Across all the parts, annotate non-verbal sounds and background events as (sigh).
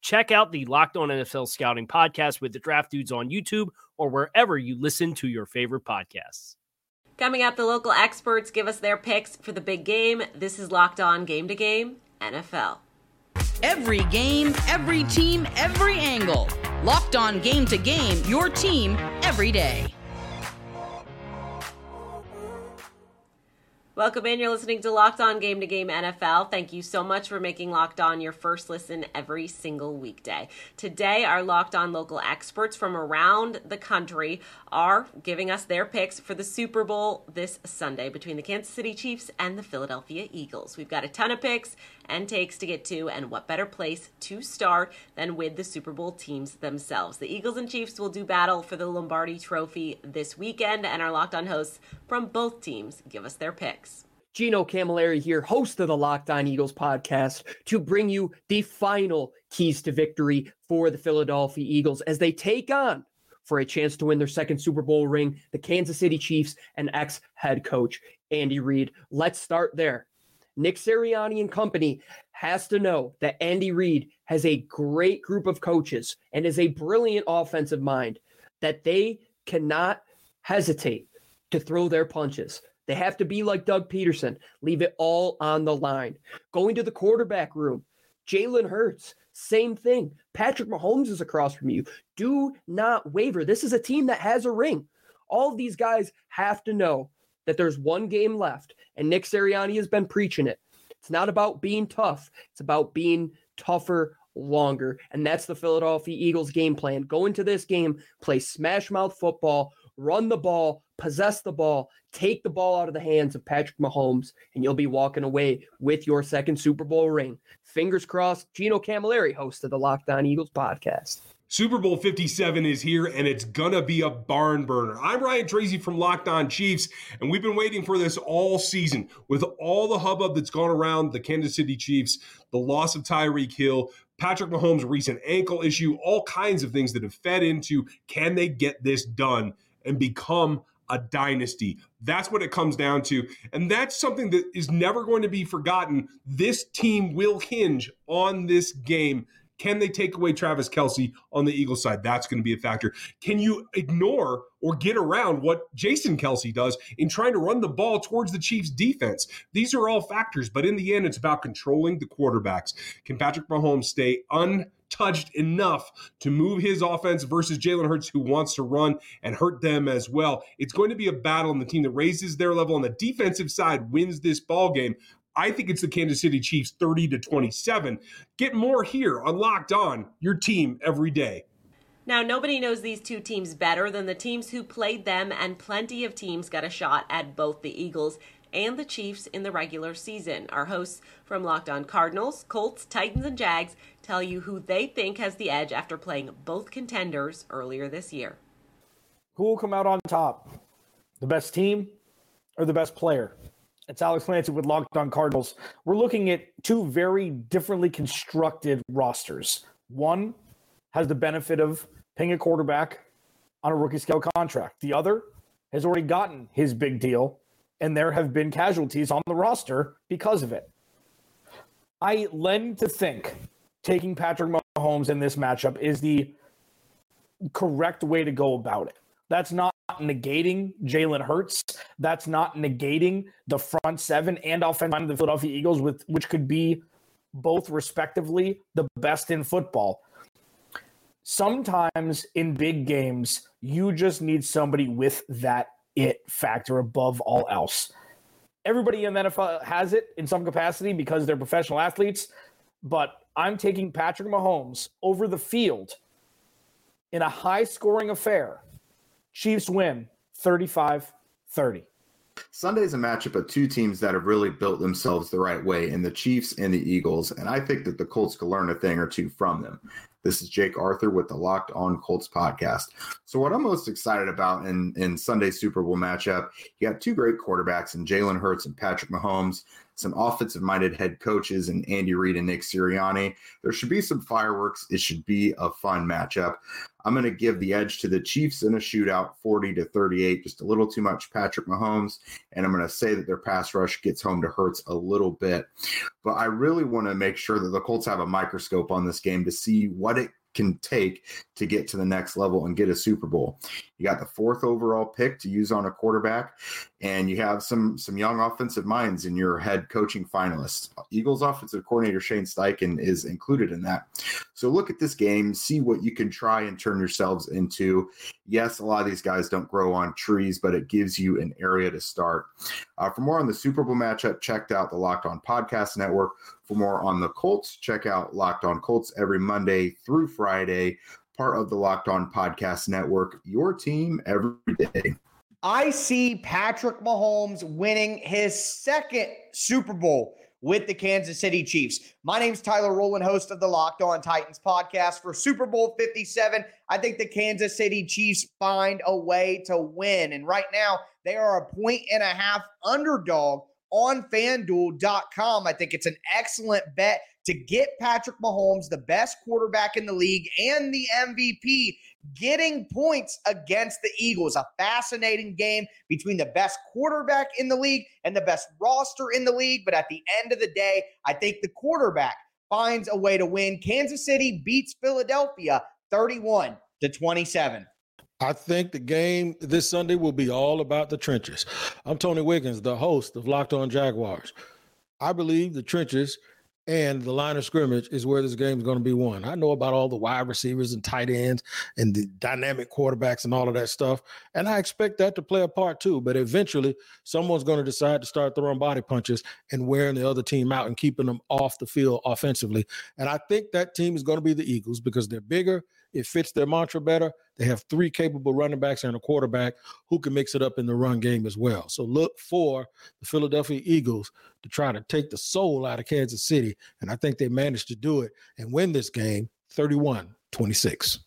Check out the Locked On NFL Scouting podcast with the Draft Dudes on YouTube or wherever you listen to your favorite podcasts. Coming up, the local experts give us their picks for the big game. This is Locked On Game to Game NFL. Every game, every team, every angle. Locked On Game to Game, your team every day. Welcome in. You're listening to Locked On Game to Game NFL. Thank you so much for making Locked On your first listen every single weekday. Today, our Locked On local experts from around the country are giving us their picks for the Super Bowl this Sunday between the Kansas City Chiefs and the Philadelphia Eagles. We've got a ton of picks and takes to get to, and what better place to start than with the Super Bowl teams themselves? The Eagles and Chiefs will do battle for the Lombardi Trophy this weekend, and our Locked On hosts from both teams give us their picks. Gino Camilleri here, host of the Locked On Eagles podcast, to bring you the final keys to victory for the Philadelphia Eagles as they take on for a chance to win their second Super Bowl ring, the Kansas City Chiefs and ex head coach Andy Reid. Let's start there. Nick Sirianni and company has to know that Andy Reid has a great group of coaches and is a brilliant offensive mind that they cannot hesitate to throw their punches. They have to be like Doug Pederson, leave it all on the line. Going to the quarterback room, Jalen Hurts, same thing. Patrick Mahomes is across from you. Do not waver. This is a team that has a ring. All of these guys have to know that there's one game left, and Nick Sirianni has been preaching it. It's not about being tough, it's about being tougher longer. And that's the Philadelphia Eagles game plan. Go into this game, play smash mouth football, run the ball, possess the ball, take the ball out of the hands of Patrick Mahomes, and you'll be walking away with your second Super Bowl ring. Fingers crossed. Gino Camilleri, host of the Locked On Eagles podcast. Super Bowl 57 is here and it's gonna be a barn burner. I'm Ryan Tracy from Locked On Chiefs, and we've been waiting for this all season with all the hubbub that's gone around the Kansas City Chiefs, the loss of Tyreek Hill, Patrick Mahomes' recent ankle issue, all kinds of things that have fed into can they get this done and become a dynasty. That's what it comes down to. And that's something that is never going to be forgotten. This team will hinge on this game. Can they take away Travis Kelce on the Eagles side? That's going to be a factor. Can you ignore or get around what Jason Kelce does in trying to run the ball towards the Chiefs' defense? These are all factors, but in the end, it's about controlling the quarterbacks. Can Patrick Mahomes stay un touched enough to move his offense versus Jalen Hurts, who wants to run and hurt them as well. It's going to be a battle, and the team that raises their level on the defensive side wins this ball game. I think it's the Kansas City Chiefs 30 to 27. Get more here on Locked On, your team every day. Now, nobody knows these two teams better than the teams who played them, and plenty of teams got a shot at both the Eagles and the Chiefs in the regular season. Our hosts from Locked On Cardinals, Colts, Titans, and Jags tell you who they think has the edge after playing both contenders earlier this year. Who will come out on top? The best team or the best player? It's Alex Clancy with Locked On Cardinals. We're looking at two very differently constructed rosters. One has the benefit of paying a quarterback on a rookie scale contract. The other has already gotten his big deal, and there have been casualties on the roster because of it. I lend to think taking Patrick Mahomes in this matchup is the correct way to go about it. That's not negating Jalen Hurts. That's not negating the front seven and offensive line of the Philadelphia Eagles, with which could be both respectively the best in football. Sometimes in big games, you just need somebody with that it factor above all else. Everybody in the NFL has it in some capacity because they're professional athletes, but I'm taking Patrick Mahomes over the field in a high scoring affair. Chiefs win 35 30. Sunday's a matchup of two teams that have really built themselves the right way in the Chiefs and the Eagles. And I think that the Colts could learn a thing or two from them. This is Jake Arthur with the Locked On Colts podcast. So, what I'm most excited about in in Sunday's Super Bowl matchup, you got two great quarterbacks in Jalen Hurts and Patrick Mahomes some offensive minded head coaches and Andy Reid and Nick Sirianni. There should be some fireworks. It should be a fun matchup. I'm going to give the edge to the Chiefs in a shootout 40 to 38, just a little too much Patrick Mahomes. And I'm going to say that their pass rush gets home to Hurts a little bit. But I really want to make sure that the Colts have a microscope on this game to see what it can take to get to the next level and get a Super Bowl. You got the fourth overall pick to use on a quarterback, and you have some some young offensive minds in your head coaching finalists. Eagles offensive coordinator Shane Steichen is included in that. So look at this game, see what you can try and turn yourselves into. Yes, a lot of these guys don't grow on trees, but it gives you an area to start. Uh, for more on the Super Bowl matchup, checked out the Locked On Podcast Network. For more on the Colts, check out Locked On Colts every Monday through Friday, part of the Locked On Podcast Network, your team every day. I see Patrick Mahomes winning his second Super Bowl with the Kansas City Chiefs. My name's Tyler Rowland, host of the Locked On Titans podcast for Super Bowl 57. I think the Kansas City Chiefs find a way to win. And right now, they are a point and a half underdog on fanduel.com. I think it's an excellent bet to get Patrick Mahomes, the best quarterback in the league and the MVP, getting points against the Eagles. A fascinating game between the best quarterback in the league and the best roster in the league. But at the end of the day, I think the quarterback finds a way to win. Kansas City beats Philadelphia 31 to 27. I think the game this Sunday will be all about the trenches. I'm Tony Wiggins, the host of Locked On Jaguars. I believe the trenches and the line of scrimmage is where this game is going to be won. I know about all the wide receivers and tight ends and the dynamic quarterbacks and all of that stuff. And I expect that to play a part too. But eventually, someone's going to decide to start throwing body punches and wearing the other team out and keeping them off the field offensively. And I think that team is going to be the Eagles because they're bigger it fits their mantra better. They have three capable running backs and a quarterback who can mix it up in the run game as well. So look for the Philadelphia Eagles to try to take the soul out of Kansas City. And I think they managed to do it and win this game 31 26.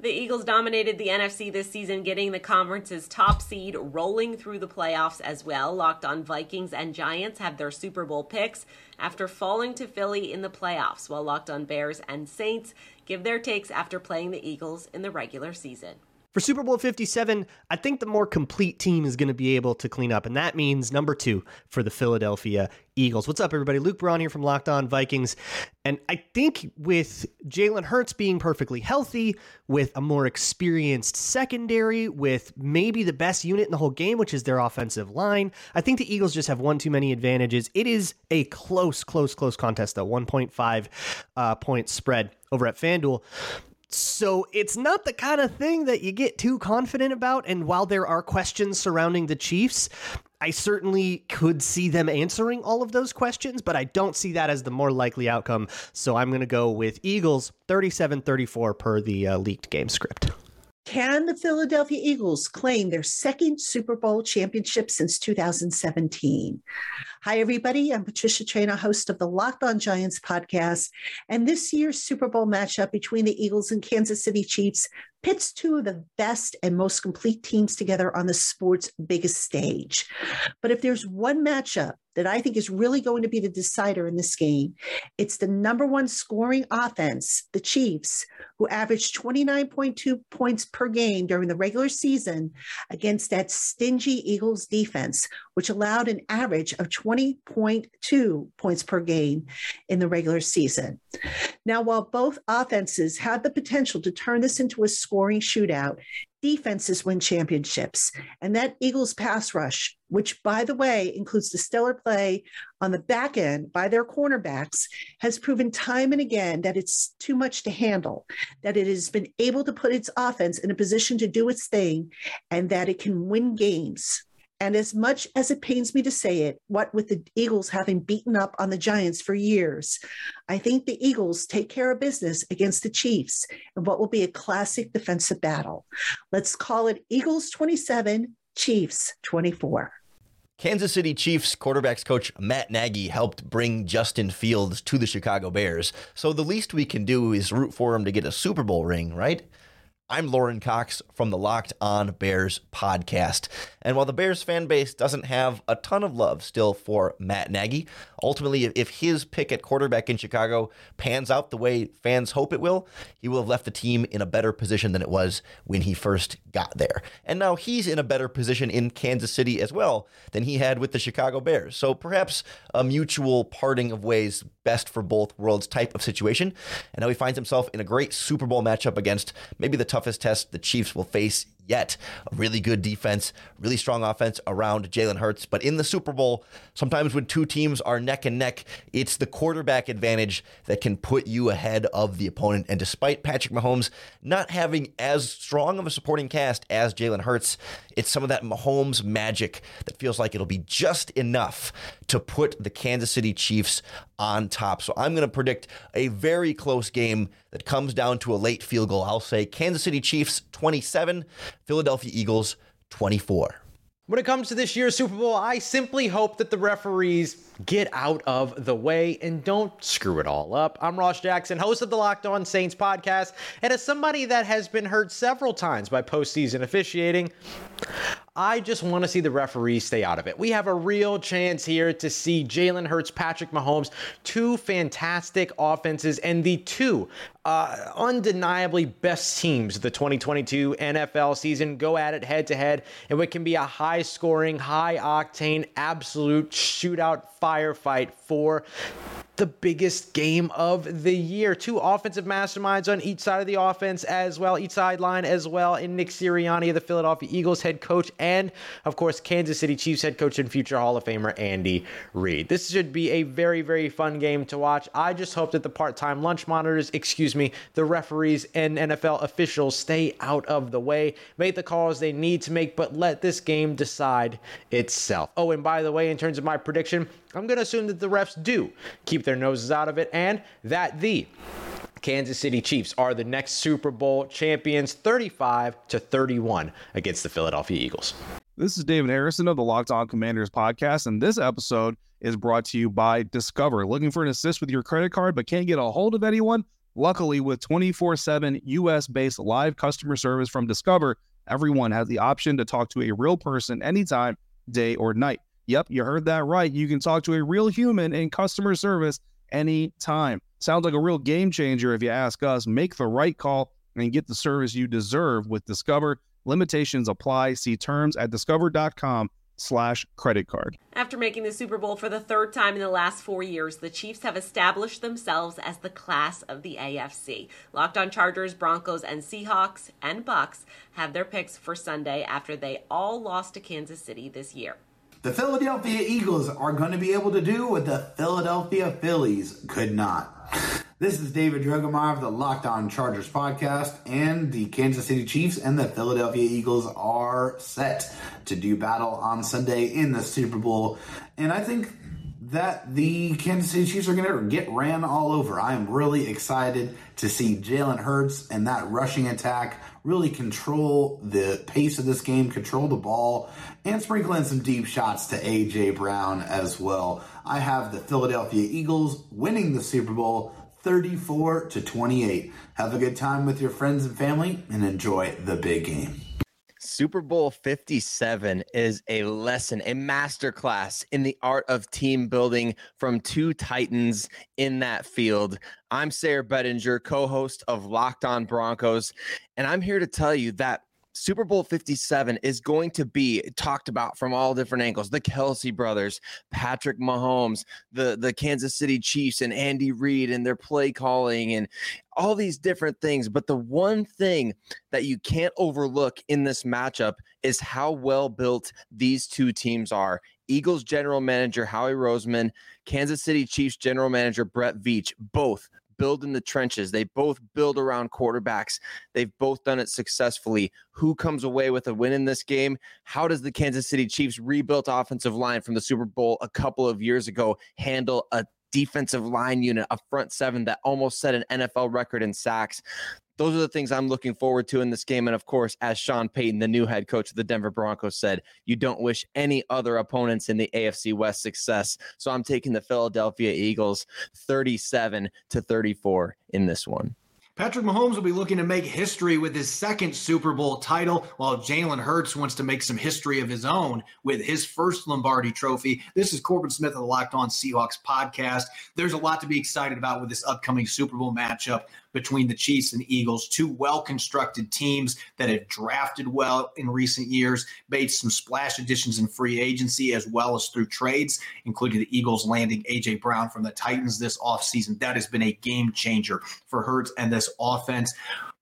The Eagles dominated the NFC this season, getting the conference's top seed, rolling through the playoffs as well. Locked on Vikings and Giants have their Super Bowl picks after falling to Philly in the playoffs, while Locked on Bears and Saints give their takes after playing the Eagles in the regular season. For Super Bowl 57, I think the more complete team is going to be able to clean up, and that means number two for the Philadelphia Eagles. What's up, everybody? Luke Braun here from Locked On Vikings. And I think with Jalen Hurts being perfectly healthy, with a more experienced secondary, with maybe the best unit in the whole game, which is their offensive line, I think the Eagles just have one too many advantages. It is a close, close, close contest, though 1.5 uh, point spread over at FanDuel. So it's not the kind of thing that you get too confident about. And while there are questions surrounding the Chiefs, I certainly could see them answering all of those questions, but I don't see that as the more likely outcome. So I'm going to go with Eagles 37 34 per the uh, leaked game script. Can the Philadelphia Eagles claim their second Super Bowl championship since 2017? Hi, everybody. I'm Patricia Traina, host of the Locked On Giants podcast. And this year's Super Bowl matchup between the Eagles and Kansas City Chiefs pits two of the best and most complete teams together on the sport's biggest stage. But if there's one matchup that I think is really going to be the decider in this game. It's the number one scoring offense, the Chiefs, who averaged 29.2 points per game during the regular season against that stingy Eagles defense, which allowed an average of 20.2 points per game in the regular season. Now, while both offenses have the potential to turn this into a scoring shootout, defenses win championships. And that Eagles pass rush, which by the way includes the stellar play on the back end by their cornerbacks, has proven time and again that it's too much to handle, that it has been able to put its offense in a position to do its thing, and that it can win games. And as much as it pains me to say it, what with the Eagles having beaten up on the Giants for years, I think the Eagles take care of business against the Chiefs in what will be a classic defensive battle. Let's call it Eagles 27, Chiefs 24. Kansas City Chiefs quarterbacks coach Matt Nagy helped bring Justin Fields to the Chicago Bears. So the least we can do is root for him to get a Super Bowl ring, right? I'm Lauren Cox from the Locked On Bears podcast. And while the Bears fan base doesn't have a ton of love still for Matt Nagy, ultimately, if his pick at quarterback in Chicago pans out the way fans hope it will, he will have left the team in a better position than it was when he first got there. And now he's in a better position in Kansas City as well than he had with the Chicago Bears. So perhaps a mutual parting of ways, best for both worlds type of situation. And now he finds himself in a great Super Bowl matchup against maybe the toughest test the Chiefs will face yet. A really good defense, really strong offense around Jalen Hurts. But in the Super Bowl, sometimes when two teams are neck and neck, it's the quarterback advantage that can put you ahead of the opponent. And despite Patrick Mahomes not having as strong of a supporting cast as Jalen Hurts, it's some of that Mahomes magic that feels like it'll be just enough to put the Kansas City Chiefs on top. So I'm going to predict a very close game that comes down to a late field goal. I'll say Kansas City Chiefs 27, Philadelphia Eagles 24. When it comes to this year's Super Bowl, I simply hope that the referees get out of the way and don't screw it all up. I'm Ross Jackson, host of the Locked On Saints podcast, and as somebody that has been hurt several times by postseason officiating, I just want to see the referees stay out of it. We have a real chance here to see Jalen Hurts, Patrick Mahomes, two fantastic offenses, and the two uh, undeniably best teams of the 2022 NFL season go at it head to head and what can be a high scoring, high octane, absolute shootout firefight for the biggest game of the year. Two offensive masterminds on each side of the offense as well, each sideline as well, in Nick Sirianni, the Philadelphia Eagles head coach, and of course, Kansas City Chiefs head coach and future Hall of Famer Andy Reid. This should be a very, very fun game to watch. I just hope that the part time lunch monitors, excuse me, the referees and NFL officials stay out of the way, make the calls they need to make, but let this game decide itself. Oh, and by the way, in terms of my prediction, I'm going to assume that the refs do keep their noses out of it and that the Kansas City Chiefs are the next Super Bowl champions 35 to 31 against the Philadelphia Eagles. This is David Harrison of the Locked On Commanders podcast and this episode is brought to you by Discover. Looking for an assist with your credit card but can't get a hold of anyone? Luckily with 24/7 US-based live customer service from Discover, everyone has the option to talk to a real person anytime, day or night. Yep, you heard that right. You can talk to a real human in customer service anytime. Sounds like a real game changer if you ask us. Make the right call and get the service you deserve with Discover. Limitations apply. See terms at discover.com slash credit card. After making the Super Bowl for the third time in the last four years, the Chiefs have established themselves as the class of the AFC. Locked on Chargers, Broncos, and Seahawks and Bucks have their picks for Sunday after they all lost to Kansas City this year. The Philadelphia Eagles are going to be able to do what the Philadelphia Phillies could not. (laughs) This is David Drogemeyer of the Locked On Chargers podcast, and the Kansas City Chiefs and the Philadelphia Eagles are set to do battle on Sunday in the Super Bowl. And I think that the Kansas City Chiefs are going to get ran all over. I am really excited to see Jalen Hurts and that rushing attack really control the pace of this game, control the ball, and sprinkle in some deep shots to A.J. Brown as well. I have the Philadelphia Eagles winning the Super Bowl 34 to 28. Have a good time with your friends and family and enjoy the big game. Super Bowl 57 is a lesson, a masterclass in the art of team building from two Titans in that field. I'm Sayre Bedinger, co host of Locked On Broncos, and I'm here to tell you that Super Bowl 57 is going to be talked about from all different angles. The Kelce brothers, Patrick Mahomes, the, the Kansas City Chiefs, and Andy Reid and their play calling and all these different things. But the one thing that you can't overlook in this matchup is how well built these two teams are. Eagles general manager Howie Roseman, Kansas City Chiefs general manager Brett Veach, both build in the trenches. They both build around quarterbacks. They've both done it successfully. Who comes away with a win in this game? How does the Kansas City Chiefs rebuilt offensive line from the Super Bowl a couple of years ago handle a defensive line unit, a front seven that almost set an NFL record in sacks? Those are the things I'm looking forward to in this game. And of course, as Sean Payton, the new head coach of the Denver Broncos, said, you don't wish any other opponents in the AFC West success. So I'm taking the Philadelphia Eagles 37 to 34 in this one. Patrick Mahomes will be looking to make history with his second Super Bowl title, while Jalen Hurts wants to make some history of his own with his first Lombardi trophy. This is Corbin Smith of the Locked On Seahawks podcast. There's a lot to be excited about with this upcoming Super Bowl matchup between the Chiefs and Eagles, two well constructed teams that have drafted well in recent years, made some splash additions in free agency as well as through trades, including the Eagles landing A.J. Brown from the Titans this offseason. That has been a game changer for Hurts and this offense.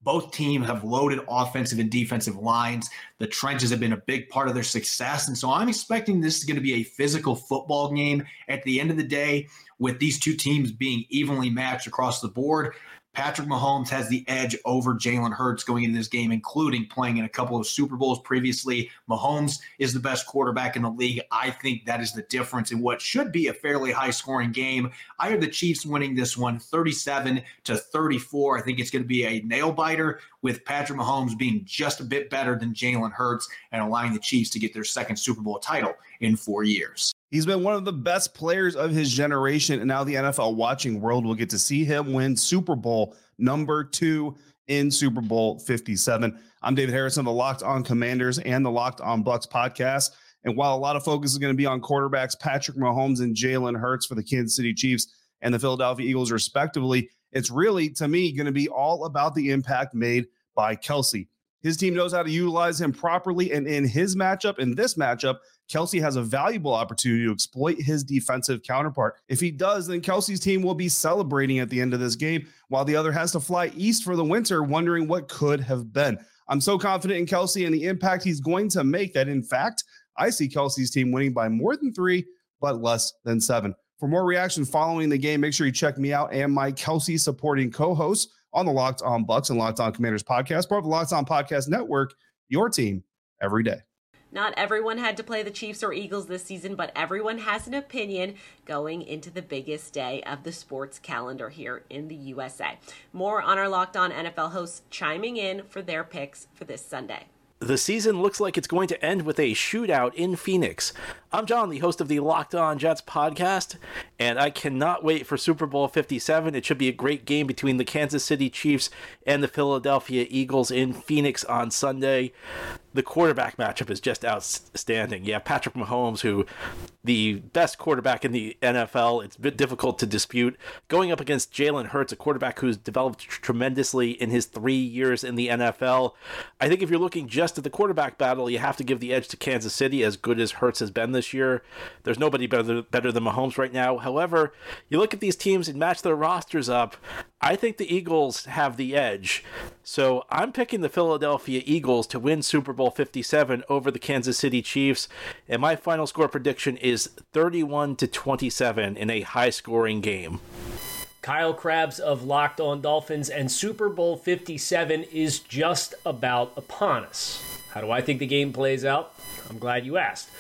Both teams have loaded offensive and defensive lines. The trenches have been a big part of their success. And so I'm expecting this is going to be a physical football game at the end of the day, with these two teams being evenly matched across the board. Patrick Mahomes has the edge over Jalen Hurts going into this game, including playing in a couple of Super Bowls previously. Mahomes is the best quarterback in the league. I think that is the difference in what should be a fairly high scoring game. I have the Chiefs winning this one 37 to 34. I think it's going to be a nail biter with Patrick Mahomes being just a bit better than Jalen Hurts and allowing the Chiefs to get their second Super Bowl title in four years. He's been one of the best players of his generation, and now the NFL watching world will get to see him win Super Bowl number two in Super Bowl 57. I'm David Harrison, the Locked On Commanders and the Locked On Bucks podcast. And while a lot of focus is going to be on quarterbacks Patrick Mahomes and Jalen Hurts for the Kansas City Chiefs and the Philadelphia Eagles, respectively, it's really, to me, going to be all about the impact made by Kelce. His team knows how to utilize him properly. And in his matchup, in this matchup, Kelce has a valuable opportunity to exploit his defensive counterpart. If he does, then Kelce's team will be celebrating at the end of this game, while the other has to fly east for the winter, wondering what could have been. I'm so confident in Kelce and the impact he's going to make that, in fact, I see Kelce's team winning by more than three, but less than seven. For more reaction following the game, make sure you check me out and my Kelce supporting co hosts on the Locked On Bucks and Locked On Commanders podcast, part of the Locked On Podcast Network, your team every day. Not everyone had to play the Chiefs or Eagles this season, but everyone has an opinion going into the biggest day of the sports calendar here in the USA. More on our Locked On NFL hosts chiming in for their picks for this Sunday. The season looks like it's going to end with a shootout in Phoenix. I'm John, the host of the Locked On Jets podcast, and I cannot wait for Super Bowl 57. It should be a great game between the Kansas City Chiefs and the Philadelphia Eagles in Phoenix on Sunday the quarterback matchup is just outstanding. Yeah, Patrick Mahomes, who the best quarterback in the NFL, it's a bit difficult to dispute. Going up against Jalen Hurts, a quarterback who's developed tremendously in his three years in the NFL. I think if you're looking just at the quarterback battle, you have to give the edge to Kansas City, as good as Hurts has been this year. There's nobody better, better than Mahomes right now. However, you look at these teams and match their rosters up. I think the Eagles have the edge. So I'm picking the Philadelphia Eagles to win Super Bowl 57 over the Kansas City Chiefs. And my final score prediction is 31 to 27 in a high scoring game. Kyle Crabbs of Locked On Dolphins and Super Bowl 57 is just about upon us. How do I think the game plays out? I'm glad you asked.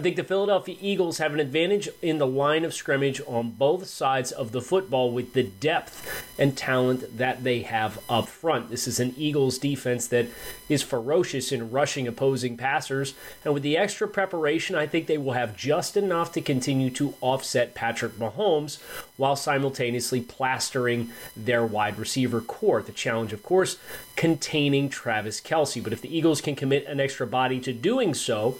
I think the Philadelphia Eagles have an advantage in the line of scrimmage on both sides of the football with the depth and talent that they have up front. This is an Eagles defense that is ferocious in rushing opposing passers, and with the extra preparation, I think they will have just enough to continue to offset Patrick Mahomes while simultaneously plastering their wide receiver core. The challenge, of course, containing Travis Kelce. But if the Eagles can commit an extra body to doing so,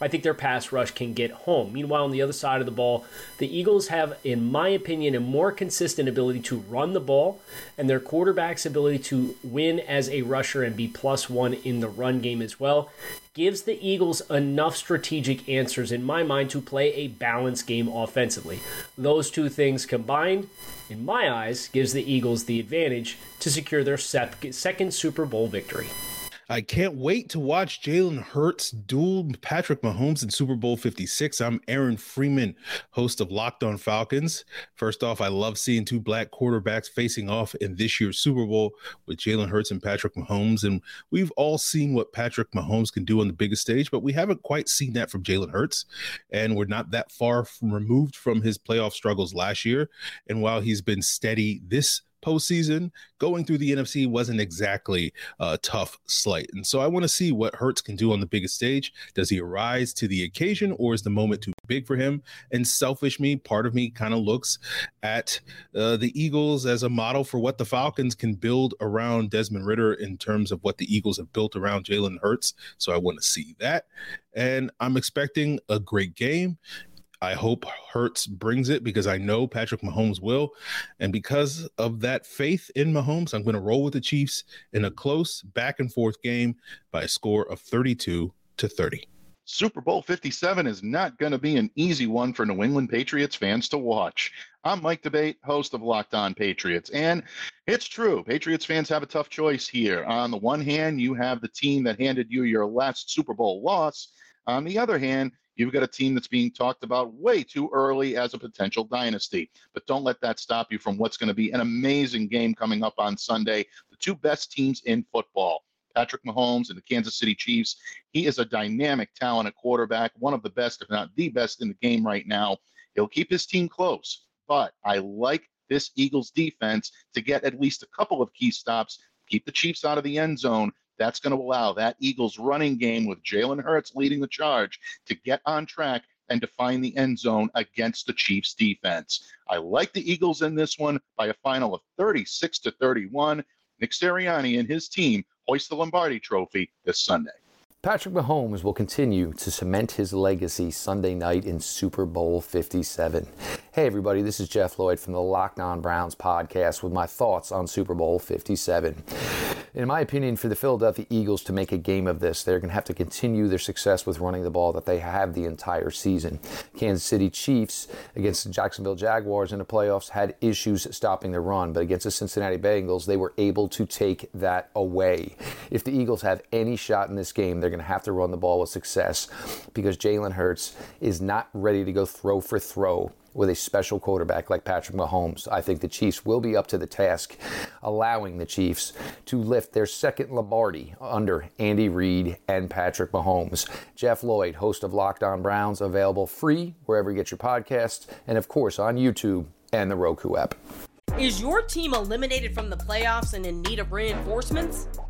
I think their pass rush can get home. Meanwhile, on the other side of the ball, the Eagles have, in my opinion, a more consistent ability to run the ball, and their quarterback's ability to win as a rusher and be plus one in the run game as well gives the Eagles enough strategic answers, in my mind, to play a balanced game offensively. Those two things combined, in my eyes, gives the Eagles the advantage to secure their second Super Bowl victory. I can't wait to watch Jalen Hurts duel Patrick Mahomes in Super Bowl 56. I'm Aaron Freeman, host of Locked On Falcons. First off, I love seeing two black quarterbacks facing off in this year's Super Bowl with Jalen Hurts and Patrick Mahomes. And we've all seen what Patrick Mahomes can do on the biggest stage, but we haven't quite seen that from Jalen Hurts. And we're not that far from removed from his playoff struggles last year. And while he's been steady this postseason, going through the NFC wasn't exactly a tough slate. And so I want to see what Hurts can do on the biggest stage. Does he rise to the occasion or is the moment too big for him? And selfish me, part of me kind of looks at uh, the Eagles as a model for what the Falcons can build around Desmond Ridder in terms of what the Eagles have built around Jalen Hurts. So I want to see that. And I'm expecting a great game. I hope Hurts brings it because I know Patrick Mahomes will. And because of that faith in Mahomes, I'm going to roll with the Chiefs in a close back and forth game by a score of 32 to 30. Super Bowl 57 is not going to be an easy one for New England Patriots fans to watch. I'm Mike D'Abate, host of Locked On Patriots. And it's true, Patriots fans have a tough choice here. On the one hand, you have the team that handed you your last Super Bowl loss. On the other hand, You've got a team that's being talked about way too early as a potential dynasty. But don't let that stop you from what's going to be an amazing game coming up on Sunday. The two best teams in football. Patrick Mahomes and the Kansas City Chiefs. He is a dynamic talent quarterback, one of the best, if not the best, in the game right now. He'll keep his team close, but I like this Eagles defense to get at least a couple of key stops, keep the Chiefs out of the end zone, that's going to allow that Eagles running game with Jalen Hurts leading the charge to get on track and to find the end zone against the Chiefs defense. I like the Eagles in this one by a final of 36 to 31. Nick Sirianni and his team hoist the Lombardi trophy this Sunday. Patrick Mahomes will continue to cement his legacy Sunday night in Super Bowl 57. Hey, everybody, this is Jeff Lloyd from the Locked On Browns podcast with my thoughts on Super Bowl 57. In my opinion, for the Philadelphia Eagles to make a game of this, they're going to have to continue their success with running the ball that they have the entire season. Kansas City Chiefs against the Jacksonville Jaguars in the playoffs had issues stopping the run, but against the Cincinnati Bengals, they were able to take that away. If the Eagles have any shot in this game, they're going to have to run the ball with success because Jalen Hurts is not ready to go throw for throw with a special quarterback like Patrick Mahomes. I think the Chiefs will be up to the task, allowing the Chiefs to lift their second Lombardi under Andy Reid and Patrick Mahomes. Jeff Lloyd, host of Locked On Browns, available free wherever you get your podcasts, and of course on YouTube and the Roku app. Is your team eliminated from the playoffs and in need of reinforcements?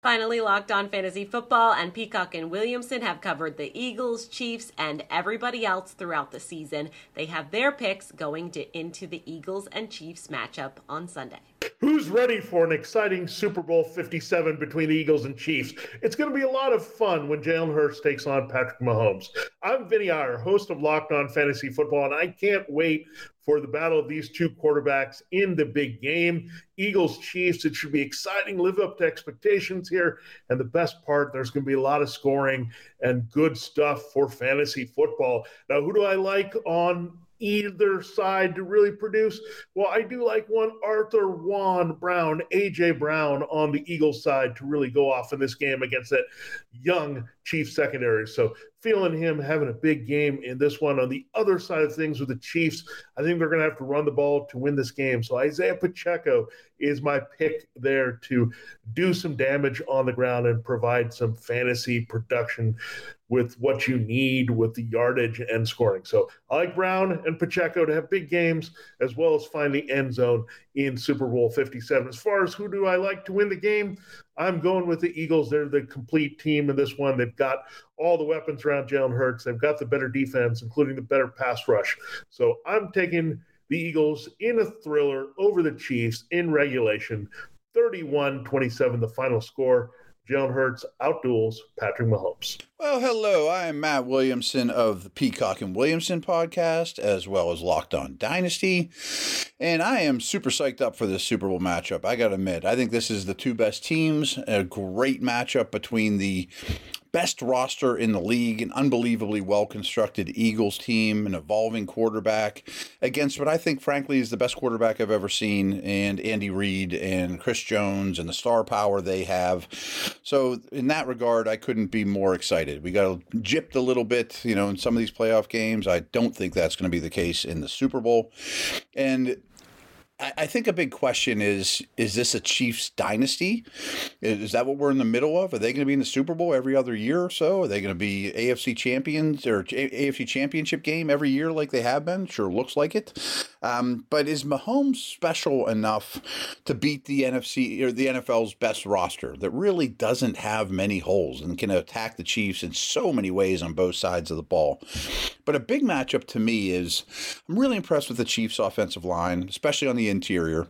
Finally, Locked On Fantasy Football and Peacock and Williamson have covered the Eagles, Chiefs, and everybody else throughout the season. They have their picks going to, into the Eagles and Chiefs matchup on Sunday. Who's ready for an exciting Super Bowl 57 between the Eagles and Chiefs? It's going to be a lot of fun when Jalen Hurts takes on Patrick Mahomes. I'm Vinny Iyer, host of Locked On Fantasy Football, and I can't wait for the battle of these two quarterbacks in the big game. Eagles Chiefs, it should be exciting, live up to expectations here. And the best part, there's going to be a lot of scoring and good stuff for fantasy football. Now, who do I like on either side to really produce. Well, I do like one Arthur Juan Brown, AJ Brown on the Eagles side to really go off in this game against that young Chief secondary. So feeling him having a big game in this one. On the other side of things with the Chiefs, I think they're going to have to run the ball to win this game. So Isaiah Pacheco is my pick there to do some damage on the ground and provide some fantasy production with what you need with the yardage and scoring. So I like Brown and Pacheco to have big games as well as find the end zone in Super Bowl 57. As far as who do I like to win the game, I'm going with the Eagles. They're the complete team in this one. They've got all the weapons around Jalen Hurts. They've got the better defense, including the better pass rush. So I'm taking the Eagles in a thriller over the Chiefs in regulation. 31 27, the final score. Jalen Hurts outduels Patrick Mahomes. Well, hello. I am Matt Williamson of the Peacock and Williamson podcast, as well as Locked On Dynasty. And I am super psyched up for this Super Bowl matchup. I got to admit, I think this is the two best teams, a great matchup between the best roster in the league, an unbelievably well constructed Eagles team, an evolving quarterback against what I think, frankly, is the best quarterback I've ever seen, and Andy Reid and Chris Jones and the star power they have. So, in that regard, I couldn't be more excited. We got gypped a little bit, you know, in some of these playoff games. I don't think that's going to be the case in the Super Bowl. And I think a big question is: Is this a Chiefs dynasty? Is that what we're in the middle of? Are they going to be in the Super Bowl every other year or so? Are they going to be AFC champions or AFC championship game every year like they have been? Sure, looks like it. Um, but is Mahomes special enough to beat the NFC or the NFL's best roster that really doesn't have many holes and can attack the Chiefs in so many ways on both sides of the ball? But a big matchup to me is I'm really impressed with the Chiefs' offensive line, especially on the interior.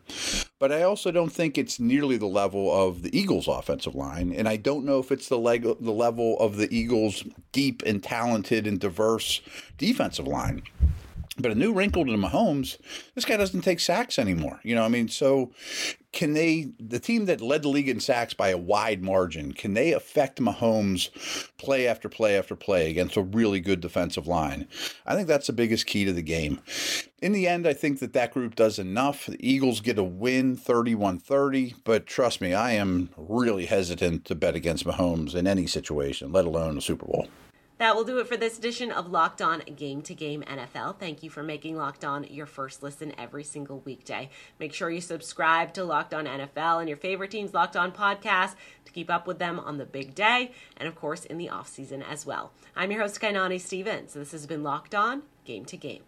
But I also don't think it's nearly the level of the Eagles' offensive line, and I don't know if it's the leg the level of the Eagles' deep and talented and diverse defensive line. But a new wrinkle to Mahomes, this guy doesn't take sacks anymore. You know, I mean, so can they, the team that led the league in sacks by a wide margin, can they affect Mahomes play after play after play against a really good defensive line? I think that's the biggest key to the game. In the end, I think that that group does enough. The Eagles get a win 31 30, but trust me, I am really hesitant to bet against Mahomes in any situation, let alone a Super Bowl. That will do it for this edition of Locked On Game to Game NFL. Thank you for making Locked On your first listen every single weekday. Make sure you subscribe to Locked On NFL and your favorite team's Locked On podcast to keep up with them on the big day and, of course, in the off season as well. I'm your host, Kainani Stevens. This has been Locked On Game to Game.